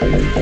Thank